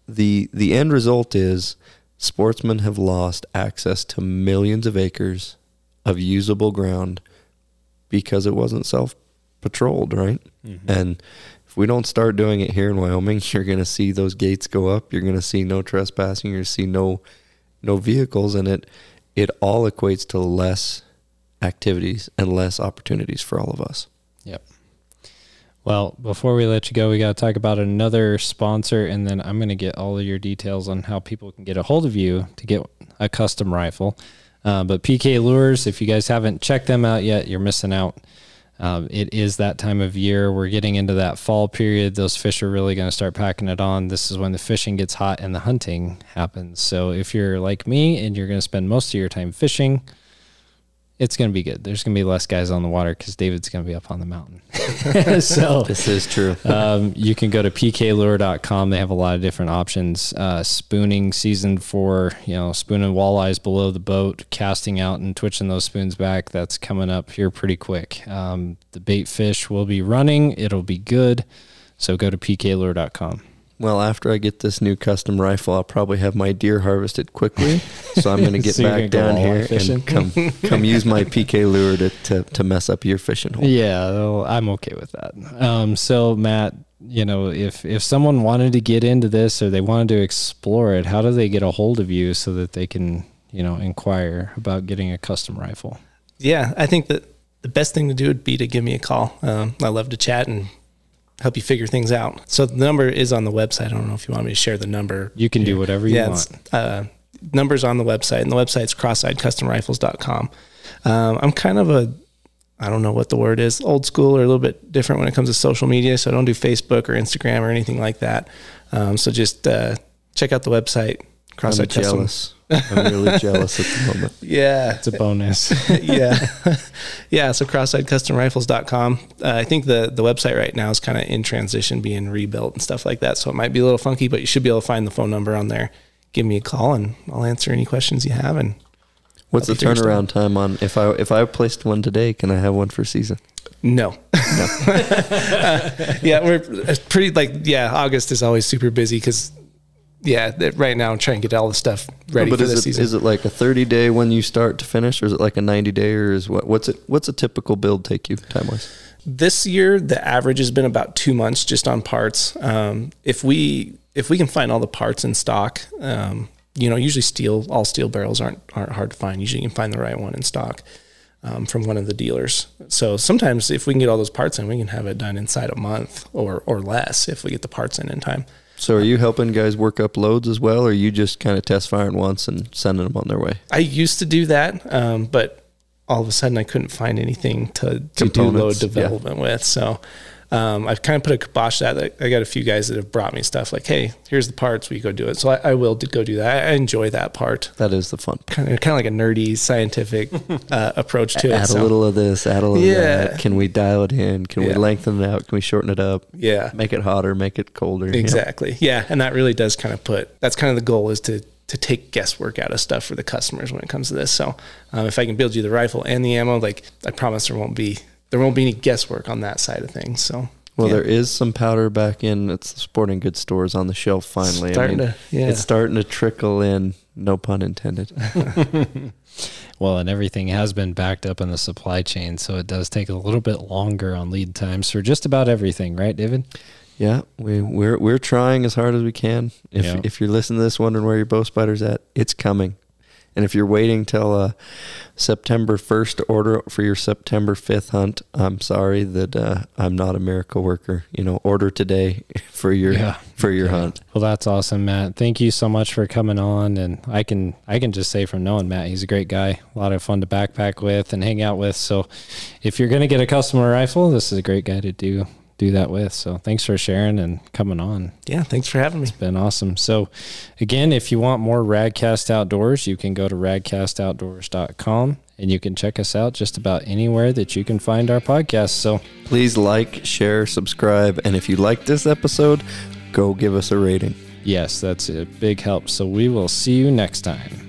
the the end result is sportsmen have lost access to millions of acres of usable ground because it wasn't self patrolled, right? Mm-hmm. And if we don't start doing it here in Wyoming, you're going to see those gates go up. You're going to see no trespassing. You're going to see no no vehicles, and it it all equates to less activities and less opportunities for all of us. Yep. Well, before we let you go, we got to talk about another sponsor, and then I'm going to get all of your details on how people can get a hold of you to get a custom rifle. Uh, but PK Lures, if you guys haven't checked them out yet, you're missing out. Um, it is that time of year. We're getting into that fall period. Those fish are really going to start packing it on. This is when the fishing gets hot and the hunting happens. So if you're like me and you're going to spend most of your time fishing, it's going to be good. There's going to be less guys on the water because David's going to be up on the mountain. so This is true. um, you can go to pklure.com. They have a lot of different options. Uh, spooning season for, you know, spooning walleyes below the boat, casting out and twitching those spoons back. That's coming up here pretty quick. Um, the bait fish will be running. It'll be good. So go to pklure.com. Well, after I get this new custom rifle, I'll probably have my deer harvested quickly. So I'm going to get So back down here and come come use my PK lure to, to, to mess up your fishing hole. Yeah, well, I'm okay with that. Um, so Matt, you know, if if someone wanted to get into this or they wanted to explore it, how do they get a hold of you so that they can, you know, inquire about getting a custom rifle? Yeah, I think that the best thing to do would be to give me a call. Um, I love to chat and help you figure things out. So the number is on the website. I don't know if you want me to share the number. You can do whatever you yeah, want. uh, numbers on the website, and the website's crosseyedcustomrifles.com. Um, I'm kind of a, I don't know what the word is, old school or a little bit different when it comes to social media. So I don't do Facebook or Instagram or anything like that. Um, so just uh, check out the website. I'm jealous. I'm really jealous at the moment. Yeah, It's a bonus. yeah. yeah. So crosseyedcustomrifles.com. Uh, I think the, the website right now is kind of in transition, being rebuilt and stuff like that. So it might be a little funky, but you should be able to find the phone number on there. Give me a call and I'll answer any questions you have. And What's the turnaround time on if I if I placed one today? Can I have one for season? no. Uh, yeah, we're pretty like, yeah, August is always super busy because, yeah, right now I'm trying to get all the stuff ready but for is this it, season. is it like a 30 day when you start to finish, or is it like a 90 day, or is what what's it what's a typical build take you time wise? this year the average has been about two months just on parts um, if we if we can find all the parts in stock um, you know usually steel all steel barrels aren't aren't hard to find usually you can find the right one in stock um, from one of the dealers so sometimes if we can get all those parts in we can have it done inside a month or or less if we get the parts in in time So are you helping guys work up loads as well, or are you just kind of test firing once and sending them on their way? I used to do that, um, but all of a sudden I couldn't find anything to, to do load Components, yeah. development with. So um, I've kind of put a kibosh to that. I got a few guys that have brought me stuff like, hey, here's the parts, we go do it. So I, I will go do that. I enjoy that part. That is the fun. Kind of, kind of like a nerdy scientific uh, approach to it. Add So, a little of this, add a little Yeah. of that. Can we dial it in? Can we lengthen it out? Can we shorten it up? Yeah. Make it hotter, make it colder. Exactly. Yeah, and that really does kind of put. That's kind of the goal is to to take guesswork out of stuff for the customers when it comes to this. So um, if I can build you the rifle and the ammo, like I promise there won't be there won't be any guesswork on that side of things. So Well, yeah. there is some powder back in it's the sporting goods stores on the shelf finally. Starting to- yeah. It's starting to trickle in, no pun intended. Well, and everything has been backed up in the supply chain, so it does take a little bit longer on lead times for just about everything, right, David? yeah, we we're we're trying as hard as we can. If Yeah. if you're listening to this wondering where your bow spider's at, it's coming. And if you're waiting till uh, September 1st to order for your September 5th hunt, I'm sorry that uh, I'm not a miracle worker. You know, order today for your Yeah. for your hunt. Well, that's awesome, Matt. Thank you so much for coming on. And I can I can just say from knowing Matt, he's a great guy. A lot of fun to backpack with and hang out with. So, if you're gonna get a customer rifle, this is a great guy to do do that with. So, thanks for sharing and coming on. Yeah, thanks for having me. It's been awesome. So, again, if you want more Radcast Outdoors, you can go to radcastoutdoors.com and you can check us out just about anywhere that you can find our podcast. So, Please like, share, subscribe, and if you like this episode, go give us a rating. yes, that's a big help. So, we will see you next time.